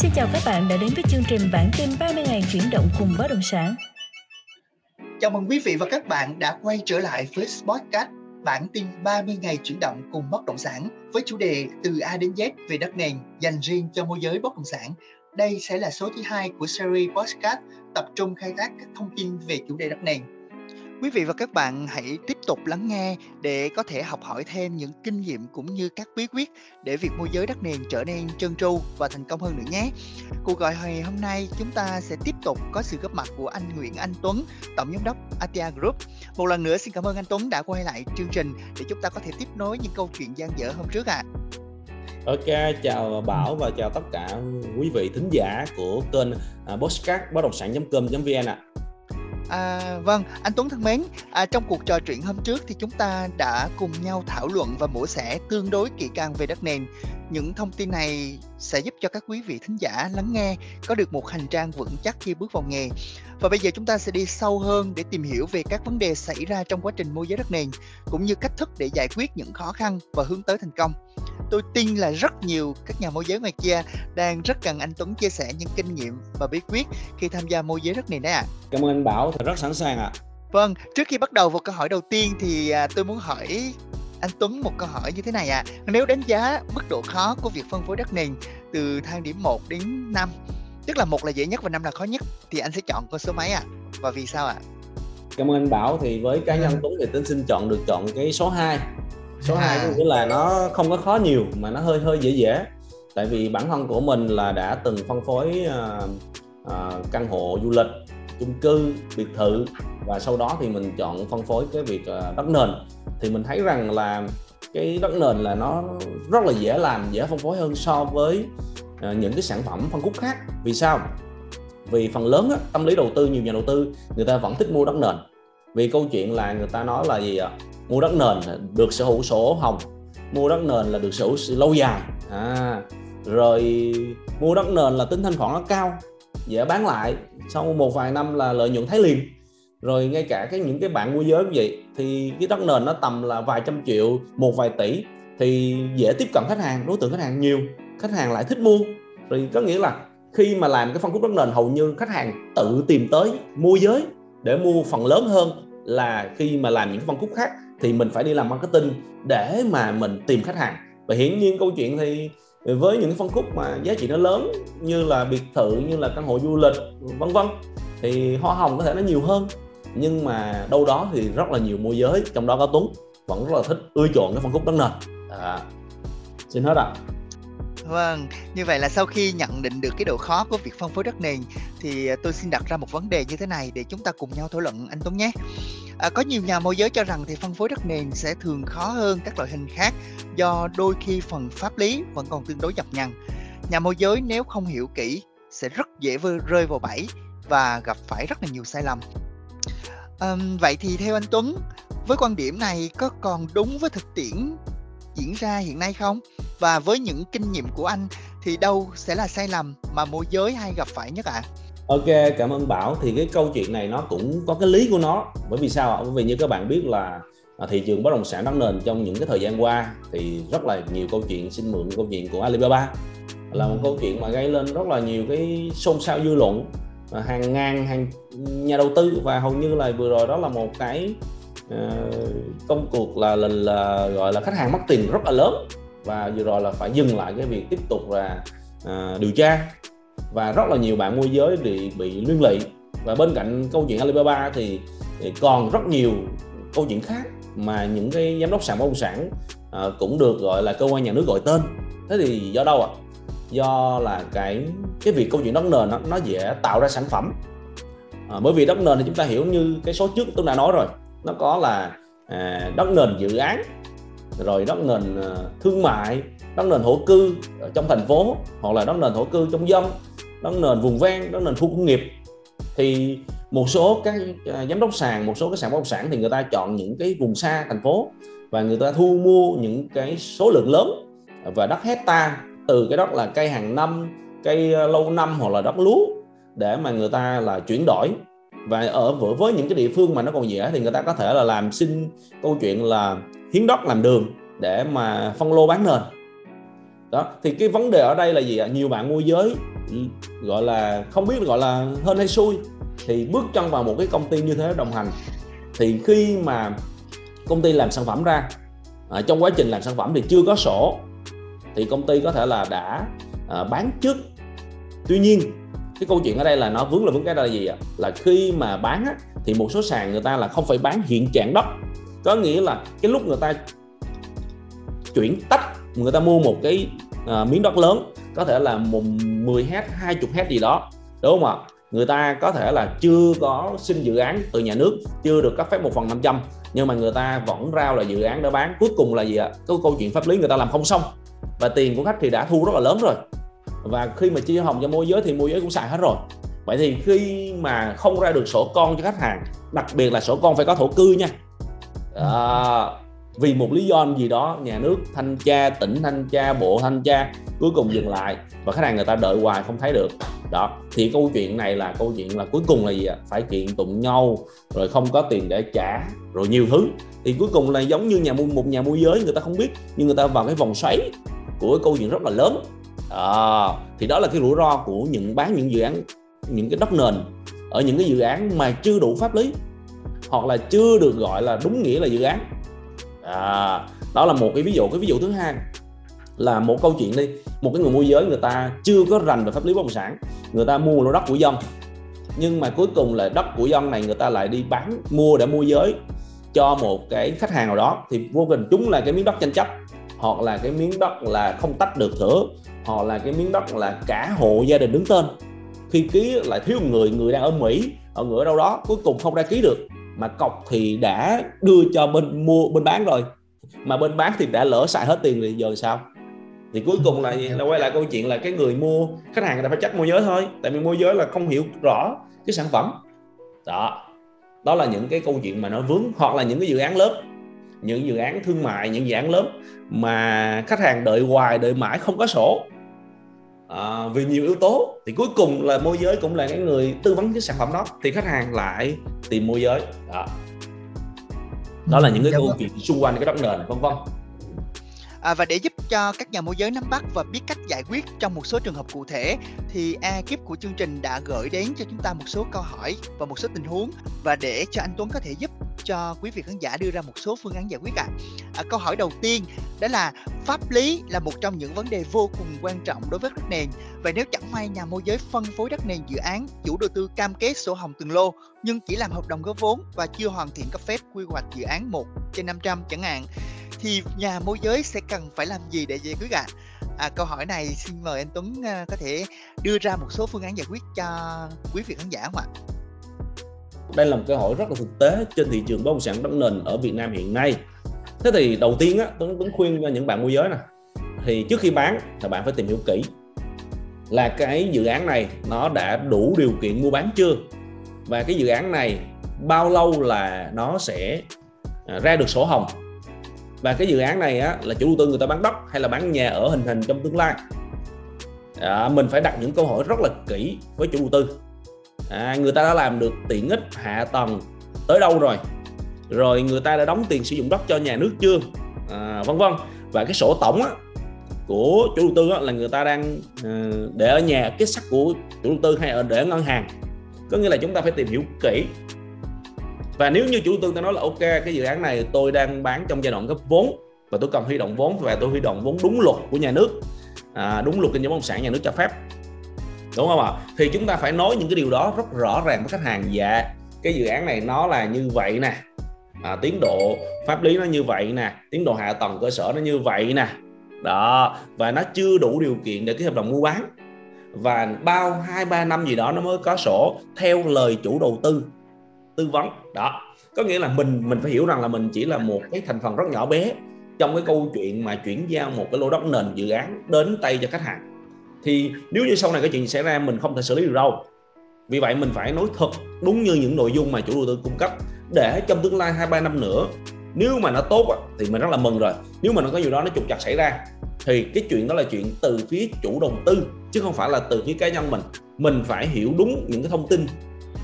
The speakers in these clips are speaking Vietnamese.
Xin chào các bạn đã đến với chương trình bản tin 30 ngày chuyển động cùng bất động sản. Chào mừng quý vị và các bạn đã quay trở lại với Spotcast, bản tin 30 ngày chuyển động cùng bất động sản với chủ đề từ A đến Z về đất nền dành riêng cho môi giới bất động sản. Đây sẽ là số thứ hai của series podcast tập trung khai thác các thông tin về chủ đề đất nền Quý vị và các bạn hãy tiếp tục lắng nghe để có thể học hỏi thêm những kinh nghiệm cũng như các bí quyết để việc môi giới đất nền trở nên trơn tru và thành công hơn nữa nhé. Cuộc gọi hồi hôm nay chúng ta sẽ tiếp tục có sự góp mặt của anh Nguyễn Anh Tuấn, tổng giám đốc Atia Group. Một lần nữa xin cảm ơn anh Tuấn đã quay lại chương trình để chúng ta có thể tiếp nối những câu chuyện gian dở hôm trước ạ. À. Ok, chào Bảo và chào tất cả quý vị thính giả của kênh à, Postcard bất động sản.com.vn ạ. À. À, vâng, anh Tuấn thân mến, à, trong cuộc trò chuyện hôm trước thì chúng ta đã cùng nhau thảo luận và mổ xẻ tương đối kỹ càng về đất nền. Những thông tin này sẽ giúp cho các quý vị thính giả lắng nghe có được một hành trang vững chắc khi bước vào nghề. Và bây giờ chúng ta sẽ đi sâu hơn để tìm hiểu về các vấn đề xảy ra trong quá trình môi giới đất nền cũng như cách thức để giải quyết những khó khăn và hướng tới thành công tôi tin là rất nhiều các nhà môi giới ngoài kia đang rất cần anh Tuấn chia sẻ những kinh nghiệm và bí quyết khi tham gia môi giới đất nền đấy ạ. À. Cảm ơn anh Bảo, rất sẵn sàng ạ. À. Vâng, trước khi bắt đầu vào câu hỏi đầu tiên thì à, tôi muốn hỏi anh Tuấn một câu hỏi như thế này ạ. À. Nếu đánh giá mức độ khó của việc phân phối đất nền từ thang điểm 1 đến 5, tức là một là dễ nhất và năm là khó nhất thì anh sẽ chọn con số mấy ạ? À? Và vì sao ạ? À? Cảm ơn anh Bảo thì với cá nhân Tuấn thì tính xin chọn được chọn cái số 2 số à. 2 có nghĩa là nó không có khó nhiều mà nó hơi hơi dễ dễ tại vì bản thân của mình là đã từng phân phối uh, uh, căn hộ du lịch chung cư biệt thự và sau đó thì mình chọn phân phối cái việc uh, đất nền thì mình thấy rằng là cái đất nền là nó rất là dễ làm dễ phân phối hơn so với uh, những cái sản phẩm phân khúc khác. Vì sao? Vì phần lớn á, tâm lý đầu tư nhiều nhà đầu tư người ta vẫn thích mua đất nền. Vì câu chuyện là người ta nói là gì ạ? Mua đất nền được sở hữu sổ hồng mua đất nền là được sở hữu lâu dài. À, rồi mua đất nền là tính thanh khoản nó cao dễ bán lại sau một vài năm là lợi nhuận thấy liền rồi ngay cả cái những cái bạn mua giới như vậy, thì cái đất nền nó tầm là vài trăm triệu, một vài tỷ, thì dễ tiếp cận khách hàng, đối tượng khách hàng nhiều, khách hàng lại thích mua. Rồi có nghĩa là khi mà làm cái phân khúc đất nền, hầu như khách hàng tự tìm tới mua giới để mua phần lớn hơn là khi mà làm những phân khúc khác, thì mình phải đi làm marketing để mà mình tìm khách hàng. Và hiển nhiên câu chuyện thì với những phân khúc mà giá trị nó lớn như là biệt thự, như là căn hộ du lịch, vân vân, thì hoa hồng có thể nó nhiều hơn nhưng mà đâu đó thì rất là nhiều môi giới trong đó có Tuấn vẫn rất là thích ưa chuộng cái phân khúc đất nền à, xin hết ạ à. Vâng, như vậy là sau khi nhận định được cái độ khó của việc phân phối đất nền thì à, tôi xin đặt ra một vấn đề như thế này để chúng ta cùng nhau thảo luận anh Tuấn nhé. À, có nhiều nhà môi giới cho rằng thì phân phối đất nền sẽ thường khó hơn các loại hình khác do đôi khi phần pháp lý vẫn còn tương đối nhập nhằn. Nhà môi giới nếu không hiểu kỹ sẽ rất dễ rơi vào bẫy và gặp phải rất là nhiều sai lầm. À, vậy thì theo anh Tuấn, với quan điểm này có còn đúng với thực tiễn diễn ra hiện nay không? Và với những kinh nghiệm của anh thì đâu sẽ là sai lầm mà môi giới hay gặp phải nhất ạ? À? Ok, cảm ơn Bảo. Thì cái câu chuyện này nó cũng có cái lý của nó. Bởi vì sao ạ? Bởi vì như các bạn biết là à, thị trường bất động sản đất nền trong những cái thời gian qua thì rất là nhiều câu chuyện xin mượn câu chuyện của Alibaba là một câu chuyện mà gây lên rất là nhiều cái xôn xao dư luận hàng ngàn hàng nhà đầu tư. Và hầu như là vừa rồi đó là một cái uh, công cuộc là, là là gọi là khách hàng mất tiền rất là lớn. Và vừa rồi là phải dừng lại cái việc tiếp tục là uh, điều tra. Và rất là nhiều bạn môi giới bị bị liên lụy. Và bên cạnh câu chuyện Alibaba thì, thì còn rất nhiều câu chuyện khác mà những cái giám đốc sàn bất động sản uh, cũng được gọi là cơ quan nhà nước gọi tên. Thế thì do đâu ạ? Do là cái cái việc câu chuyện đất nền nó, nó dễ tạo ra sản phẩm. À, bởi vì đất nền thì chúng ta hiểu như cái số trước tôi đã nói rồi. Nó có là à, đất nền dự án rồi đất nền à, thương mại đất nền thổ cư ở trong thành phố hoặc là đất nền thổ cư trong dân đất nền vùng ven đất nền khu công nghiệp. Thì một số các à, giám đốc sàn một số cái sàn bất động sản thì người ta chọn những cái vùng xa thành phố và người ta thu mua những cái số lượng lớn và đất hecta từ cái đất là cây hàng năm cây ờ, lâu năm hoặc là đất lúa để mà người ta là chuyển đổi. Và ở với những cái địa phương mà nó còn dễ thì người ta có thể là làm xin câu chuyện là hiến đất làm đường để mà phân lô bán nền. Đó thì cái vấn đề ở đây là gì ạ? Nhiều bạn môi giới ừ, gọi là không biết gọi là hơn hay xui thì bước chân vào một cái công ty như thế đồng hành. Thì khi mà công ty làm sản phẩm ra à, trong quá trình làm sản phẩm thì chưa có sổ thì công ty có thể là đã à, bán trước. Tuy nhiên cái câu chuyện ở đây là nó vướng là vướng cái là gì ạ? Là khi mà bán á, thì một số sàn người ta là không phải bán hiện trạng đất có nghĩa là cái lúc người ta chuyển tách người ta mua một cái à, miếng đất lớn có thể là một 10 hết 20 hết gì đó đúng không ạ? Người ta có thể là chưa có xin dự án từ nhà nước chưa được cấp phép một phần 500 nhưng mà người ta vẫn rao là dự án đã bán. Cuối cùng là gì ạ? Cái câu chuyện pháp lý người ta làm không xong và tiền của khách thì đã thu rất là lớn rồi. Và khi mà chia hồng cho môi giới thì môi giới cũng xài hết rồi. Vậy thì khi mà không ra được sổ con cho khách hàng đặc biệt là sổ con phải có thổ cư nha. À, vì một lý do gì đó nhà nước thanh tra tỉnh thanh tra bộ thanh tra cuối cùng dừng lại và khách hàng người ta đợi hoài không thấy được. Đó thì câu chuyện này là câu chuyện là cuối cùng là gì ạ? Phải kiện tụng nhau rồi không có tiền để trả rồi nhiều thứ. Thì cuối cùng là giống như nhà mua một nhà môi giới người ta không biết nhưng người ta vào cái vòng xoáy của cái câu chuyện rất là lớn. À, thì đó là cái rủi ro của những bán những dự án những cái đất nền ở những cái dự án mà chưa đủ pháp lý hoặc là chưa được gọi là đúng nghĩa là dự án. À, đó là một cái ví dụ. Cái ví dụ thứ hai là một câu chuyện đi. Một cái người môi giới người ta chưa có rành về pháp lý bất động sản người ta mua lô đất của dân. Nhưng mà cuối cùng là đất của dân này người ta lại đi bán mua để môi giới cho một cái khách hàng nào đó. Thì vô tình chúng là cái miếng đất tranh chấp hoặc là cái miếng đất là không tách được thửa, hoặc là cái miếng đất là cả hộ gia đình đứng tên. Khi ký lại thiếu một người người đang ở Mỹ, ở người ở đâu đó, cuối cùng không ra ký được. Mà cọc thì đã đưa cho bên mua, bên bán rồi. Mà bên bán thì đã lỡ xài hết tiền thì giờ sao? Thì cuối cùng là là quay lại câu chuyện là cái người mua, khách hàng người ta phải trách môi giới thôi. Tại vì môi giới là không hiểu rõ cái sản phẩm. Đó. Đó là những cái câu chuyện mà nó vướng, hoặc là những cái dự án lớn những dự án thương mại những dự án lớn mà khách hàng đợi hoài đợi mãi không có sổ. À, vì nhiều yếu tố. Thì cuối cùng là môi giới cũng là cái người tư vấn cái sản phẩm đó. Thì khách hàng lại tìm môi giới. Đó. Đó là những cái dạ câu vâng. chuyện xung quanh cái đất nền vân vân. À, và để giúp cho các nhà môi giới nắm bắt và biết cách giải quyết trong một số trường hợp cụ thể thì ekip của chương trình đã gửi đến cho chúng ta một số câu hỏi và một số tình huống và để cho anh Tuấn có thể giúp cho quý vị khán giả đưa ra một số phương án giải quyết ạ. À. À, câu hỏi đầu tiên đó là pháp lý là một trong những vấn đề vô cùng quan trọng đối với đất nền và nếu chẳng may nhà môi giới phân phối đất nền dự án chủ đầu tư cam kết sổ hồng từng lô nhưng chỉ làm hợp đồng góp vốn và chưa hoàn thiện cấp phép quy hoạch dự án 1 trên 500 chẳng hạn thì nhà môi giới sẽ cần phải làm gì để giải quyết ạ? À? à, câu hỏi này xin mời anh Tuấn à, có thể đưa ra một số phương án giải quyết cho quý vị khán giả không ạ? Đây là một câu hỏi rất là thực tế trên thị trường bất động sản đất nền ở Việt Nam hiện nay. Thế thì đầu tiên á, Tuấn Tuấn khuyên cho những bạn môi giới nè, thì trước khi bán thì bạn phải tìm hiểu kỹ là cái dự án này nó đã đủ điều kiện mua bán chưa và cái dự án này bao lâu là nó sẽ à, ra được sổ hồng và cái dự án này á, là chủ đầu tư người ta bán đất hay là bán nhà ở hình thành trong tương lai? À, mình phải đặt những câu hỏi rất là kỹ với chủ đầu tư. À, người ta đã làm được tiện ích hạ tầng tới đâu rồi? Rồi người ta đã đóng tiền sử dụng đất cho nhà nước chưa? À, vân vân. Và cái sổ tổng á, của chủ đầu tư á, là người ta đang à, để ở nhà cái sắc của chủ đầu tư hay ở để ở ngân hàng. Có nghĩa là chúng ta phải tìm hiểu kỹ và nếu như chủ tư ta nói là ok cái dự án này tôi đang bán trong giai đoạn cấp vốn và tôi cần huy động vốn và tôi huy động vốn đúng luật của nhà nước à, đúng luật kinh doanh bất động sản nhà nước cho phép. Đúng không ạ? Thì chúng ta phải nói những cái điều đó rất rõ ràng với khách hàng. Dạ cái dự án này nó là như vậy nè. À, tiến độ pháp lý nó như vậy nè. Tiến độ hạ tầng cơ sở nó như vậy nè. Đó và nó chưa đủ điều kiện để ký hợp đồng mua bán. Và bao hai ba năm gì đó nó mới có sổ theo lời chủ đầu tư tư vấn đó. Có nghĩa là mình mình phải hiểu rằng là mình chỉ là một cái thành phần rất nhỏ bé trong cái câu chuyện mà chuyển giao một cái lô đất nền dự án đến tay cho khách hàng. Thì nếu như sau này cái chuyện xảy ra, mình không thể xử lý được đâu. Vì vậy mình phải nói thật đúng như những nội dung mà chủ đầu tư cung cấp. Để trong tương lai hai ba năm nữa, nếu mà nó tốt thì mình rất là mừng rồi. Nếu mà nó có gì đó nó trục chặt xảy ra, thì cái chuyện đó là chuyện từ phía chủ đầu tư, chứ không phải là từ phía cá nhân mình. Mình phải hiểu đúng những cái thông tin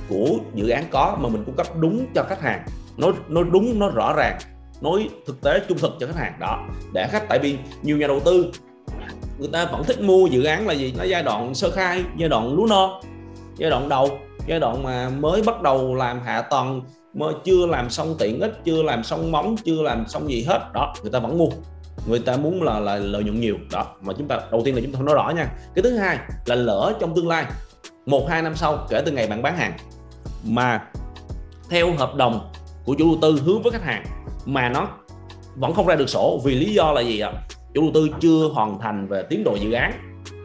của dự án có mà mình cung cấp đúng cho khách hàng. Nói nói đúng nó rõ ràng, nói thực tế, trung thực cho khách hàng. Đó, để khách, tại vì nhiều nhà đầu tư, người ta vẫn thích mua dự án là gì? Nó giai đoạn sơ khai, giai đoạn lúa non, giai đoạn đầu, giai đoạn mà mới bắt đầu làm hạ tầng mà chưa làm xong tiện ích, chưa làm xong móng, chưa làm xong gì hết. Đó, người ta vẫn mua. Người ta muốn là là lợi nhuận nhiều. Đó, mà chúng ta, đầu tiên là chúng ta nói rõ nha. Cái thứ hai là lỡ trong tương lai một hai năm sau kể từ ngày bạn bán hàng. Mà theo hợp đồng của chủ đầu tư hướng với khách hàng mà nó vẫn không ra được sổ vì lý do là gì ạ? Chủ đầu tư chưa hoàn thành về tiến độ dự án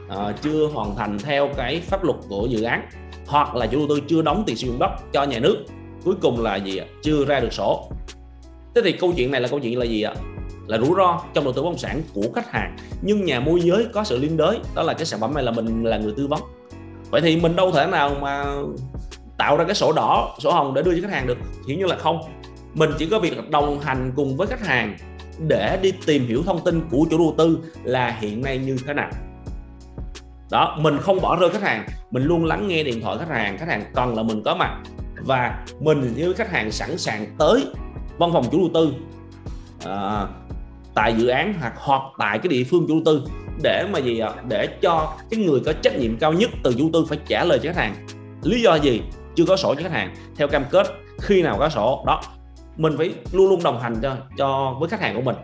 à, chưa hoàn thành theo cái pháp luật của dự án hoặc là chủ đầu tư chưa đóng tiền sử dụng đất cho nhà nước. Cuối cùng là gì ạ? Chưa ra được sổ. Thế thì câu chuyện này là câu chuyện là gì ạ? Là rủi ro trong đầu tư bất động sản của khách hàng. Nhưng nhà môi giới có sự liên đới đó là cái sản phẩm này là mình là người tư vấn vậy thì mình đâu thể nào mà tạo ra cái sổ đỏ sổ hồng để đưa cho khách hàng được? Hiển như là không. Mình chỉ có việc đồng hành cùng với khách hàng để đi tìm hiểu thông tin của chủ đầu tư là hiện nay như thế nào. Đó mình không bỏ rơi khách hàng mình luôn lắng nghe điện thoại khách hàng khách hàng cần là mình có mặt và mình với khách hàng sẵn sàng tới văn phòng chủ đầu tư à, tại dự án hoặc hoặc tại cái địa phương chủ đầu tư để mà gì ạ? Để cho cái người có trách nhiệm cao nhất từ chủ tư phải trả lời cho khách hàng. Lý do gì? Chưa có sổ cho khách hàng. Theo cam kết, khi nào có sổ, đó, mình phải luôn luôn đồng hành cho cho với khách hàng của mình.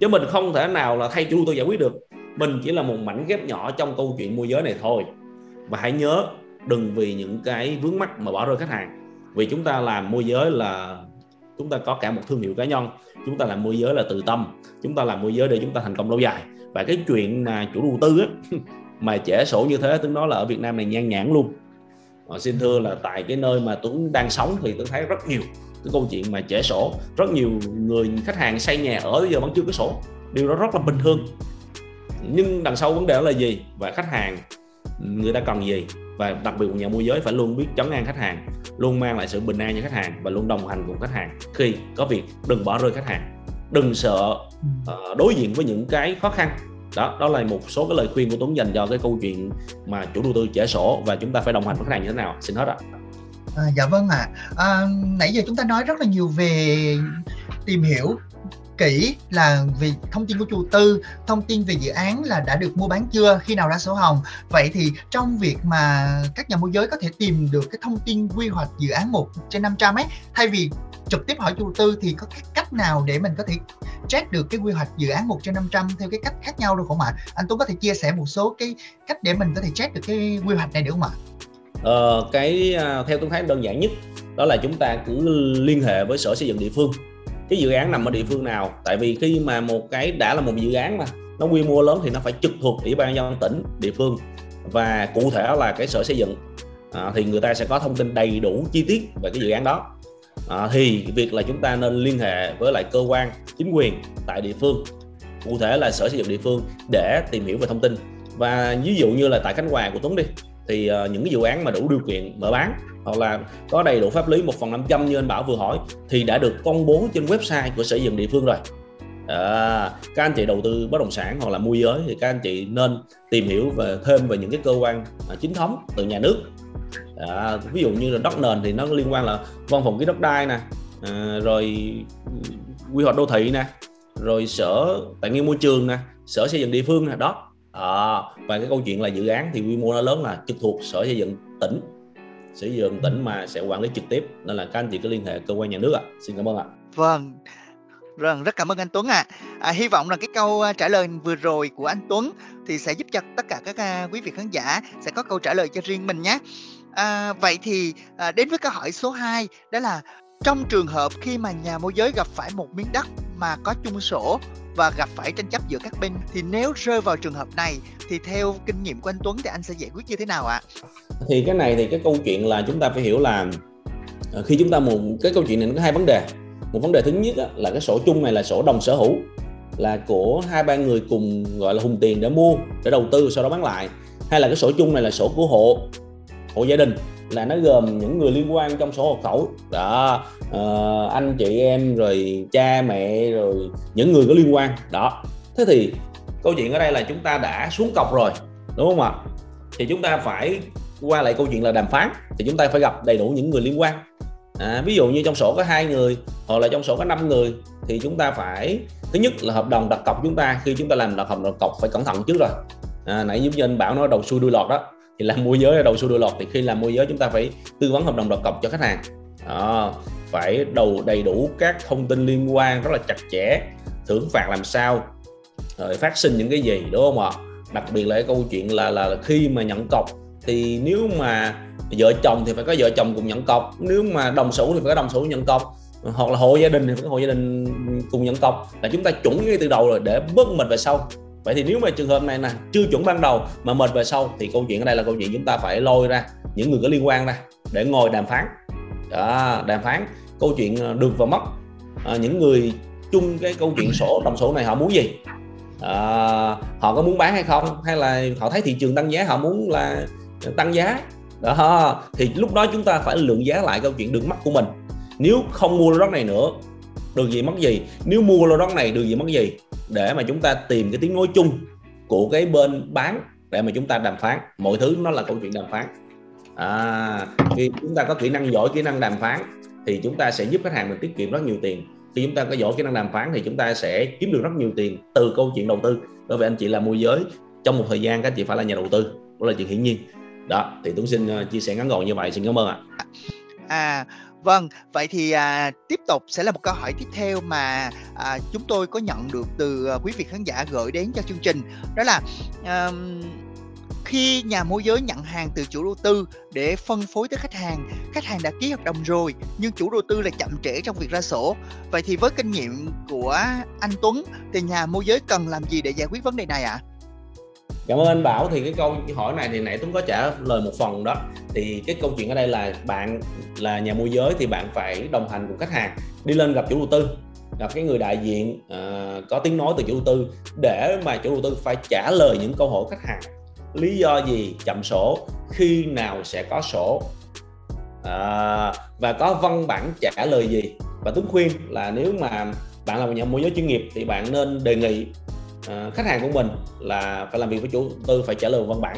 Chứ mình không thể nào là thay chủ tư giải quyết được. Mình chỉ là một mảnh ghép nhỏ trong câu chuyện môi giới này thôi. Và hãy nhớ, đừng vì những cái vướng mắt mà bỏ rơi khách hàng. Vì chúng ta làm môi giới là, chúng ta có cả một thương hiệu cá nhân. Chúng ta làm môi giới là từ tâm. Chúng ta làm môi giới để chúng ta thành công lâu dài và cái chuyện mà chủ đầu tư á, mà trẻ sổ như thế tôi nói là ở Việt Nam này nhan nhản luôn. À, xin thưa là tại cái nơi mà Tuấn đang sống thì tôi thấy rất nhiều cái câu chuyện mà trẻ sổ. Rất nhiều người khách hàng xây nhà ở bây giờ vẫn chưa có sổ. Điều đó rất là bình thường. Nhưng đằng sau vấn đề là gì? Và khách hàng người ta cần gì? Và đặc biệt nhà môi giới phải luôn biết chấn an khách hàng luôn mang lại sự bình an cho khách hàng và luôn đồng hành cùng khách hàng khi có việc đừng bỏ rơi khách hàng đừng sợ uh, đối diện với những cái khó khăn. Đó đó là một số cái lời khuyên của Tuấn dành cho cái câu chuyện mà chủ đầu tư trẻ sổ và chúng ta phải đồng hành với khách hàng như thế nào. Xin hết ạ. À, dạ vâng ạ. À. à, nãy giờ chúng ta nói rất là nhiều về tìm hiểu kỹ là vì thông tin của chủ tư thông tin về dự án là đã được mua bán chưa khi nào ra sổ hồng. Vậy thì trong việc mà các nhà môi giới có thể tìm được cái thông tin quy hoạch dự án 1 trên 500 ấy thay vì trực tiếp hỏi chủ đầu tư thì có cái cách nào để mình có thể check được cái quy hoạch dự án 1 trên 500 theo cái cách khác nhau được không ạ? Anh Tuấn có thể chia sẻ một số cái cách để mình có thể check được cái quy hoạch này được không ạ? Ờ, cái à, theo tôi thấy đơn giản nhất đó là chúng ta cứ liên hệ với sở xây dựng địa phương cái dự án nằm ở địa phương nào tại vì khi mà một cái đã là một dự án mà nó quy mô lớn thì nó phải trực thuộc ủy ban nhân tỉnh địa phương và cụ thể là cái sở xây dựng à, thì người ta sẽ có thông tin đầy đủ chi tiết về cái dự án đó à, thì việc là chúng ta nên liên hệ với lại cơ quan chính quyền tại địa phương cụ thể là sở xây dựng địa phương để tìm hiểu về thông tin. Và ví dụ như là tại khánh hòa của tuấn đi thì uh, những cái dự án mà đủ điều kiện mở bán hoặc là có đầy đủ pháp lý một phần 500 như anh Bảo vừa hỏi thì đã được công bố trên website của sở dựng địa phương rồi. À, các anh chị đầu tư bất động sản hoặc là môi giới thì các anh chị nên tìm hiểu về thêm về những cái cơ quan à, chính thống từ nhà nước à, ví dụ như là đất nền thì nó liên quan là văn phòng ký đất đai nè à, rồi quy hoạch đô thị nè rồi sở tài nguyên môi trường nè sở xây dựng địa phương nè đó à, và cái câu chuyện là dự án thì quy mô nó lớn là trực thuộc sở xây dựng tỉnh xây dựng tỉnh mà sẽ quản lý trực tiếp nên là các anh chị cứ liên hệ cơ quan nhà nước ạ à. xin cảm ơn ạ vâng Vâng, rất cảm ơn anh Tuấn ạ. À. À, hy vọng là cái câu à, trả lời vừa rồi của anh Tuấn thì sẽ giúp cho tất cả các à, quý vị khán giả sẽ có câu trả lời cho riêng mình nhé. À, vậy thì à, đến với câu hỏi số 2 đó là trong trường hợp khi mà nhà môi giới gặp phải một miếng đất mà có chung sổ và gặp phải tranh chấp giữa các bên thì nếu rơi vào trường hợp này thì theo kinh nghiệm của anh Tuấn thì anh sẽ giải quyết như thế nào ạ? Thì cái này thì cái câu chuyện là chúng ta phải hiểu là ờ, khi chúng ta một cái câu chuyện này nó có hai vấn đề. Một vấn đề thứ nhất là cái sổ chung này là sổ đồng sở hữu là của hai ba người cùng gọi là hùng tiền để mua để đầu tư sau đó bán lại hay là cái sổ chung này là sổ của hộ hộ gia đình là nó gồm những người liên quan trong sổ hộ khẩu. Đó uh, anh chị em rồi cha mẹ rồi những người có liên quan. Đó. Thế thì câu chuyện ở đây là chúng ta đã xuống cọc rồi đúng không ạ? Thì chúng ta phải qua lại câu chuyện là đàm phán. Thì chúng ta phải gặp đầy đủ những người liên quan. À, ví dụ như trong sổ có hai người hoặc là trong sổ có 5 người thì chúng ta phải thứ nhất là hợp đồng đặt cọc chúng ta. Khi chúng ta làm hợp đồng đặt cọc phải cẩn thận trước rồi. À, nãy giống như anh bảo nói đầu xuôi đuôi lọt đó thì làm môi giới là đầu xu đôi lọt thì khi làm môi giới chúng ta phải tư vấn hợp đồng đặt cọc cho khách hàng. À, phải đầu đầy đủ các thông tin liên quan rất là chặt chẽ thưởng phạt làm sao rồi phát sinh những cái gì đúng không ạ? Đặc biệt là cái câu chuyện là là khi mà nhận cọc thì nếu mà vợ chồng thì phải có vợ chồng cùng nhận cọc nếu mà đồng sở thì phải có đồng sở nhận cọc hoặc là hộ gia đình thì phải có hộ gia đình cùng nhận cọc. Là chúng ta chuẩn ngay từ đầu rồi để bớt mình về sau vậy thì nếu mà trường hợp này nè chưa chuẩn ban đầu mà mệt về sau thì câu chuyện ở đây là câu chuyện chúng ta phải lôi ra những người có liên quan ra để ngồi đàm phán. Đó, đàm phán câu chuyện ờ, được và mất. À, những người chung cái câu chuyện sổ đồng sổ này họ muốn gì? À, họ có muốn bán hay không? Hay là họ thấy thị trường tăng giá họ muốn là tăng giá? Đó thì lúc đó chúng ta phải lượng giá lại câu chuyện được mất của mình. Nếu không mua lô đất này nữa được gì mất gì? Nếu mua lô đất này được gì mất gì? Để mà chúng ta tìm cái tiếng nói chung của cái bên bán để mà chúng ta đàm phán. Mọi thứ nó là câu chuyện đàm phán. À, khi chúng ta có kỹ năng giỏi kỹ năng đàm phán thì chúng ta sẽ giúp khách hàng mình tiết kiệm rất nhiều tiền. Khi chúng ta có giỏi kỹ năng đàm phán thì chúng ta sẽ kiếm được rất nhiều tiền từ câu chuyện đầu tư. Bởi vì anh chị là môi giới trong một thời gian các chị phải là nhà đầu tư. Đó là chuyện hiển nhiên. Đó thì tuấn xin ờ, chia sẻ ngắn gọn như vậy. Xin cảm ơn ạ. À Vâng, vậy thì à, tiếp tục sẽ là một câu hỏi tiếp theo mà à, chúng tôi có nhận được từ à, quý vị khán giả gửi đến cho chương trình đó là à, khi nhà môi giới nhận hàng từ chủ đầu tư để phân phối tới khách hàng, khách hàng đã ký hợp đồng rồi nhưng chủ đầu tư lại chậm trễ trong việc ra sổ. Vậy thì với kinh nghiệm của anh Tuấn thì nhà môi giới cần làm gì để giải quyết vấn đề này ạ? À? Cảm ơn anh bảo. Thì cái câu hỏi này thì nãy tuấn có trả lời một phần đó. Thì cái câu chuyện ở đây là bạn là nhà môi giới thì bạn phải đồng hành cùng khách hàng. Đi lên gặp chủ đầu tư gặp cái người đại diện uh, có tiếng nói từ chủ đầu tư để mà chủ đầu tư phải trả lời những câu hỏi khách hàng. Lý do gì? Chậm sổ. Khi nào sẽ có sổ? À, và có văn bản trả lời gì? Và tuấn khuyên là nếu mà bạn là một nhà môi giới chuyên nghiệp thì bạn nên đề nghị à, khách hàng của mình là phải làm việc với chủ tư phải trả lời văn bản.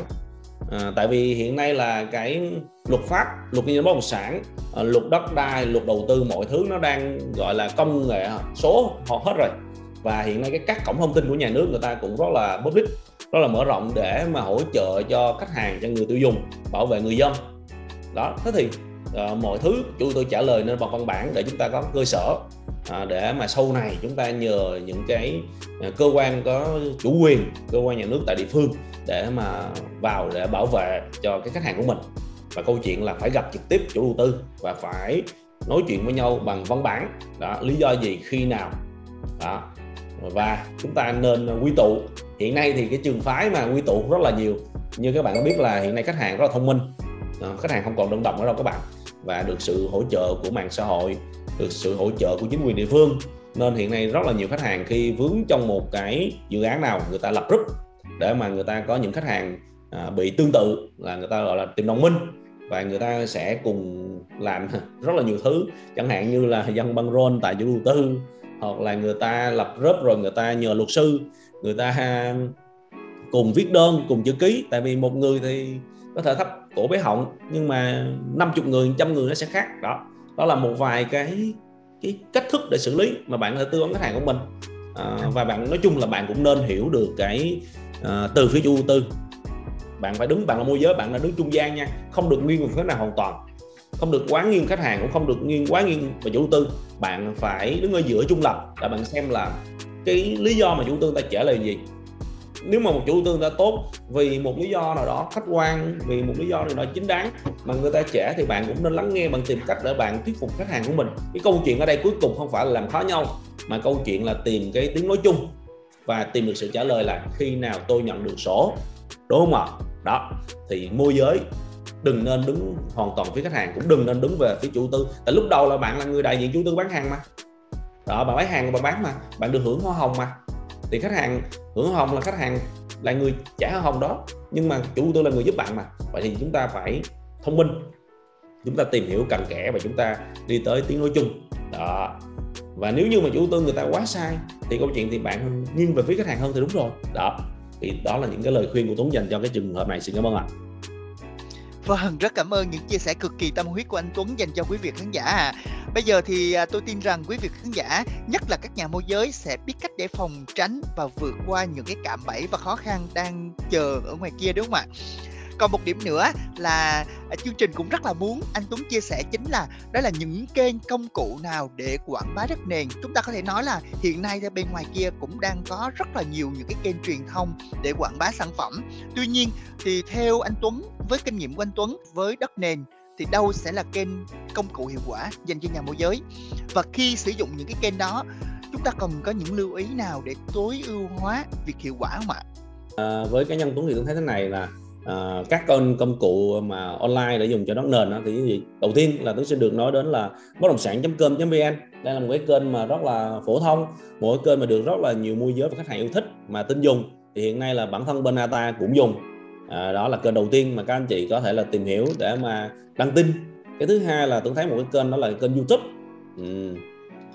À, tại vì hiện nay là cái luật pháp luật kinh doanh bất động sản à, luật đất đai luật đầu tư mọi thứ nó đang gọi là công nghệ số họ hết rồi. Và hiện nay cái các cổng thông tin của nhà nước người ta cũng rất là public rất là mở rộng để mà hỗ trợ cho khách hàng cho người tiêu dùng bảo vệ người dân. Đó thế thì uh, mọi thứ chúng tôi trả lời nên bằng văn bản để chúng ta có cơ sở à, để mà sau này chúng ta nhờ những cái à, cơ quan có chủ quyền cơ quan nhà nước tại địa phương để mà vào để bảo vệ cho cái khách hàng của mình. Và câu chuyện là phải gặp trực tiếp chủ đầu tư và phải nói chuyện với nhau bằng văn bản. Đó lý do gì khi nào? Đó và chúng ta nên quy tụ. Hiện nay thì cái trường phái mà quy tụ rất là nhiều. Như các bạn biết là hiện nay khách hàng rất là thông minh khách hàng không còn đơn độc nữa đâu các bạn. Và được sự hỗ trợ của mạng xã hội được sự hỗ trợ của chính quyền địa phương. Nên hiện nay rất là nhiều khách hàng khi vướng trong một cái dự án nào người ta lập group để mà người ta có những khách hàng à, bị tương tự là người ta gọi là tìm đồng minh. Và người ta sẽ cùng làm rất là nhiều thứ. Chẳng hạn như là dân băng rôn tại chủ đầu tư hoặc là người ta lập group rồi người ta nhờ luật sư người ta cùng viết đơn cùng chữ ký. Tại vì một người thì có thể thấp cổ bé họng nhưng mà 50 người trăm người nó sẽ khác. Đó đó là một vài cái cái cách thức để xử lý mà bạn có thể tư vấn khách hàng của mình. À, và bạn nói chung là bạn cũng nên hiểu được cái à, từ phía chủ đầu tư. Bạn phải đứng bạn là môi giới bạn là đứng trung gian nha không được nghiêng về phía nào hoàn toàn. Không được quá nghiêng khách hàng cũng không được nghiêng quá nghiêng về chủ đầu tư. Bạn phải đứng ở giữa trung lập là bạn xem là cái lý do mà chủ đầu tư ta trả lời gì nếu mà một chủ tư ta tốt vì một lý do nào đó khách quan, vì một lý do nào đó chính đáng mà người ta trẻ thì bạn cũng nên lắng nghe bằng tìm cách để bạn thuyết phục khách hàng của mình. Cái câu chuyện ở đây cuối cùng không phải là làm khó nhau, mà câu chuyện là tìm cái tiếng nói chung và tìm được sự trả lời là khi nào tôi nhận được sổ. Đúng không ạ? Đó, thì môi giới đừng nên đứng hoàn toàn phía khách hàng, cũng đừng nên đứng về phía chủ tư. Tại lúc đầu là bạn là người đại diện chủ tư bán hàng mà. Đó, bạn bán hàng bạn bán mà, bạn được hưởng hoa hồng mà thì khách hàng hưởng hồng là khách hàng là người trả hoa hồng đó. Nhưng mà chủ tư là người giúp bạn mà. Vậy thì chúng ta phải thông minh. Chúng ta tìm hiểu cặn kẽ và chúng ta đi tới tiếng nói chung. Đó. Và nếu như mà chủ tư người ta quá sai, thì câu chuyện thì bạn nghiêng về phía khách hàng hơn thì đúng rồi. Đó. Thì đó là những cái lời khuyên của Tuấn dành cho cái trường hợp này. Xin cảm ơn ạ. Vâng, rất cảm ơn những chia sẻ cực kỳ tâm huyết của anh Tuấn dành cho quý vị khán giả à. Bây giờ thì à, tôi tin rằng quý vị khán giả, nhất là các nhà môi giới sẽ biết cách để phòng tránh và vượt qua những cái cạm bẫy và khó khăn đang chờ ở ngoài kia đúng không ạ? Còn một điểm nữa là à, chương trình cũng rất là muốn anh Tuấn chia sẻ chính là đó là những kênh công cụ nào để quảng bá đất nền. Chúng ta có thể nói là hiện nay bên ngoài kia cũng đang có rất là nhiều những cái kênh truyền thông để quảng bá sản phẩm. Tuy nhiên thì theo anh Tuấn với kinh nghiệm của anh Tuấn với đất nền thì đâu sẽ là kênh công cụ hiệu quả dành cho nhà môi giới? Và khi sử dụng những cái kênh đó chúng ta cần có những lưu ý nào để tối ưu hóa việc hiệu quả không ạ? À, với cá nhân Tuấn thì tôi thấy thế này là à, các con công cụ mà online để dùng cho đất nền đó, thì gì đầu tiên là tôi sẽ được nói đến là bất động sản.com.vn đây là một cái kênh mà rất là phổ thông một cái kênh mà được rất là nhiều môi giới và khách hàng yêu thích mà tin dùng. Thì hiện nay là bản thân bên Ata cũng dùng. À, đó là kênh đầu tiên mà các anh chị có thể là tìm hiểu để mà đăng tin. Cái thứ hai là tôi thấy một cái kênh đó là kênh YouTube. Ừ.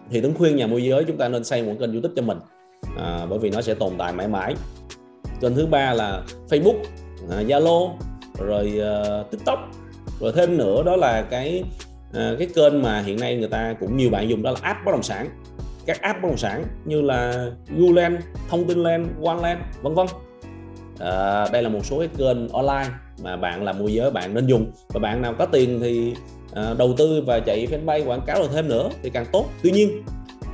thì tôi khuyên nhà môi giới chúng ta nên xây một kênh YouTube cho mình à, bởi vì nó sẽ tồn tại mãi mãi. Kênh thứ ba là Facebook. À, Zalo rồi uh, TikTok rồi thêm nữa đó là cái uh, cái kênh mà hiện nay người ta cũng nhiều bạn dùng đó là app bất động sản. Các app bất động sản như là Uland, Thông tin Land, OneLand vân vân. À, đây là một số cái kênh online mà bạn là môi giới bạn nên dùng. Và bạn nào có tiền thì à, đầu tư và chạy fanpage quảng cáo rồi thêm nữa thì càng tốt. Tuy nhiên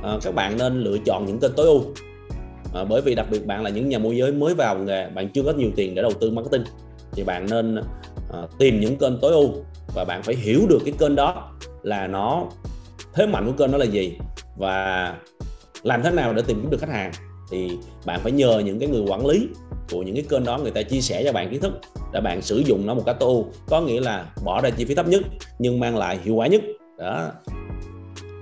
à, các bạn nên lựa chọn những kênh tối ưu à, bởi vì đặc biệt bạn là những nhà môi giới mới vào nghề bạn chưa có nhiều tiền để đầu tư marketing thì bạn nên à, tìm những kênh tối ưu và bạn phải hiểu được cái kênh đó là nó thế mạnh của kênh đó là gì và làm thế nào để tìm kiếm được khách hàng. Thì bạn phải nhờ những cái người quản lý của những cái kênh đó người ta chia sẻ cho bạn kiến thức để bạn sử dụng nó một cách tối ưu. Có nghĩa là bỏ ra chi phí thấp nhất nhưng mang lại hiệu quả nhất. Đó.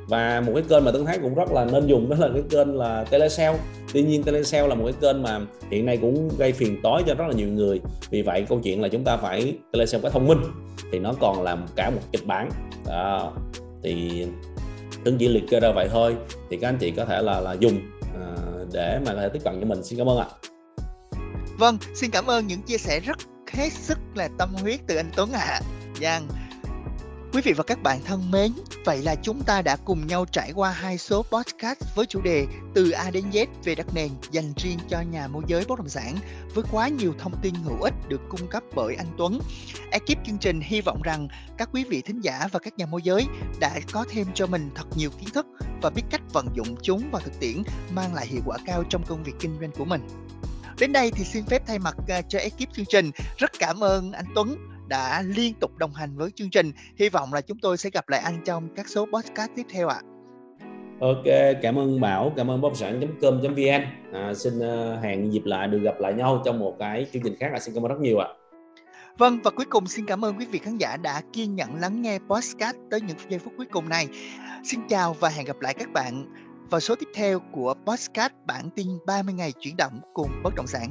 Và một cái kênh mà tôi thấy cũng rất là nên dùng đó là cái kênh là telesale tuy nhiên telesale là một cái kênh mà hiện nay cũng gây phiền toái cho rất là nhiều người. Vì vậy câu chuyện là chúng ta phải telesale phải thông minh. Thì nó còn là cả một kịch bản. Đó. thì Tuấn chỉ liệt kê ra vậy thôi. Thì các anh chị có thể là là dùng à, để mà có thể tiếp cận cho mình. Xin cảm ơn ạ. Vâng xin cảm ơn những chia sẻ rất hết sức là tâm huyết từ anh Tuấn ạ. À. Giang Quý vị và các bạn thân mến, vậy là chúng ta đã cùng nhau trải qua hai số podcast với chủ đề từ A đến Z về đất nền dành riêng cho nhà môi giới bất động sản với quá nhiều thông tin hữu ích được cung cấp bởi anh Tuấn. Ekip chương trình hy vọng rằng các quý vị thính giả và các nhà môi giới đã có thêm cho mình thật nhiều kiến thức và biết cách vận dụng chúng vào thực tiễn mang lại hiệu quả cao trong công việc kinh doanh của mình. Đến đây thì xin phép thay mặt à, cho ekip chương trình rất cảm ơn anh Tuấn đã liên tục đồng hành với chương trình. Hy vọng là chúng tôi sẽ gặp lại anh trong các số podcast tiếp theo ạ. À. Ok, cảm ơn Bảo, cảm ơn bất sản.com.vn. À, xin uh, hẹn dịp lại được gặp lại nhau trong một cái chương trình khác. À, xin cảm ơn rất nhiều ạ. À. Vâng và cuối cùng xin cảm ơn quý vị khán giả đã kiên nhẫn lắng nghe podcast tới những giây phút cuối cùng này. Xin chào và hẹn gặp lại các bạn vào số tiếp theo của podcast bản tin 30 ngày chuyển động cùng bất động sản.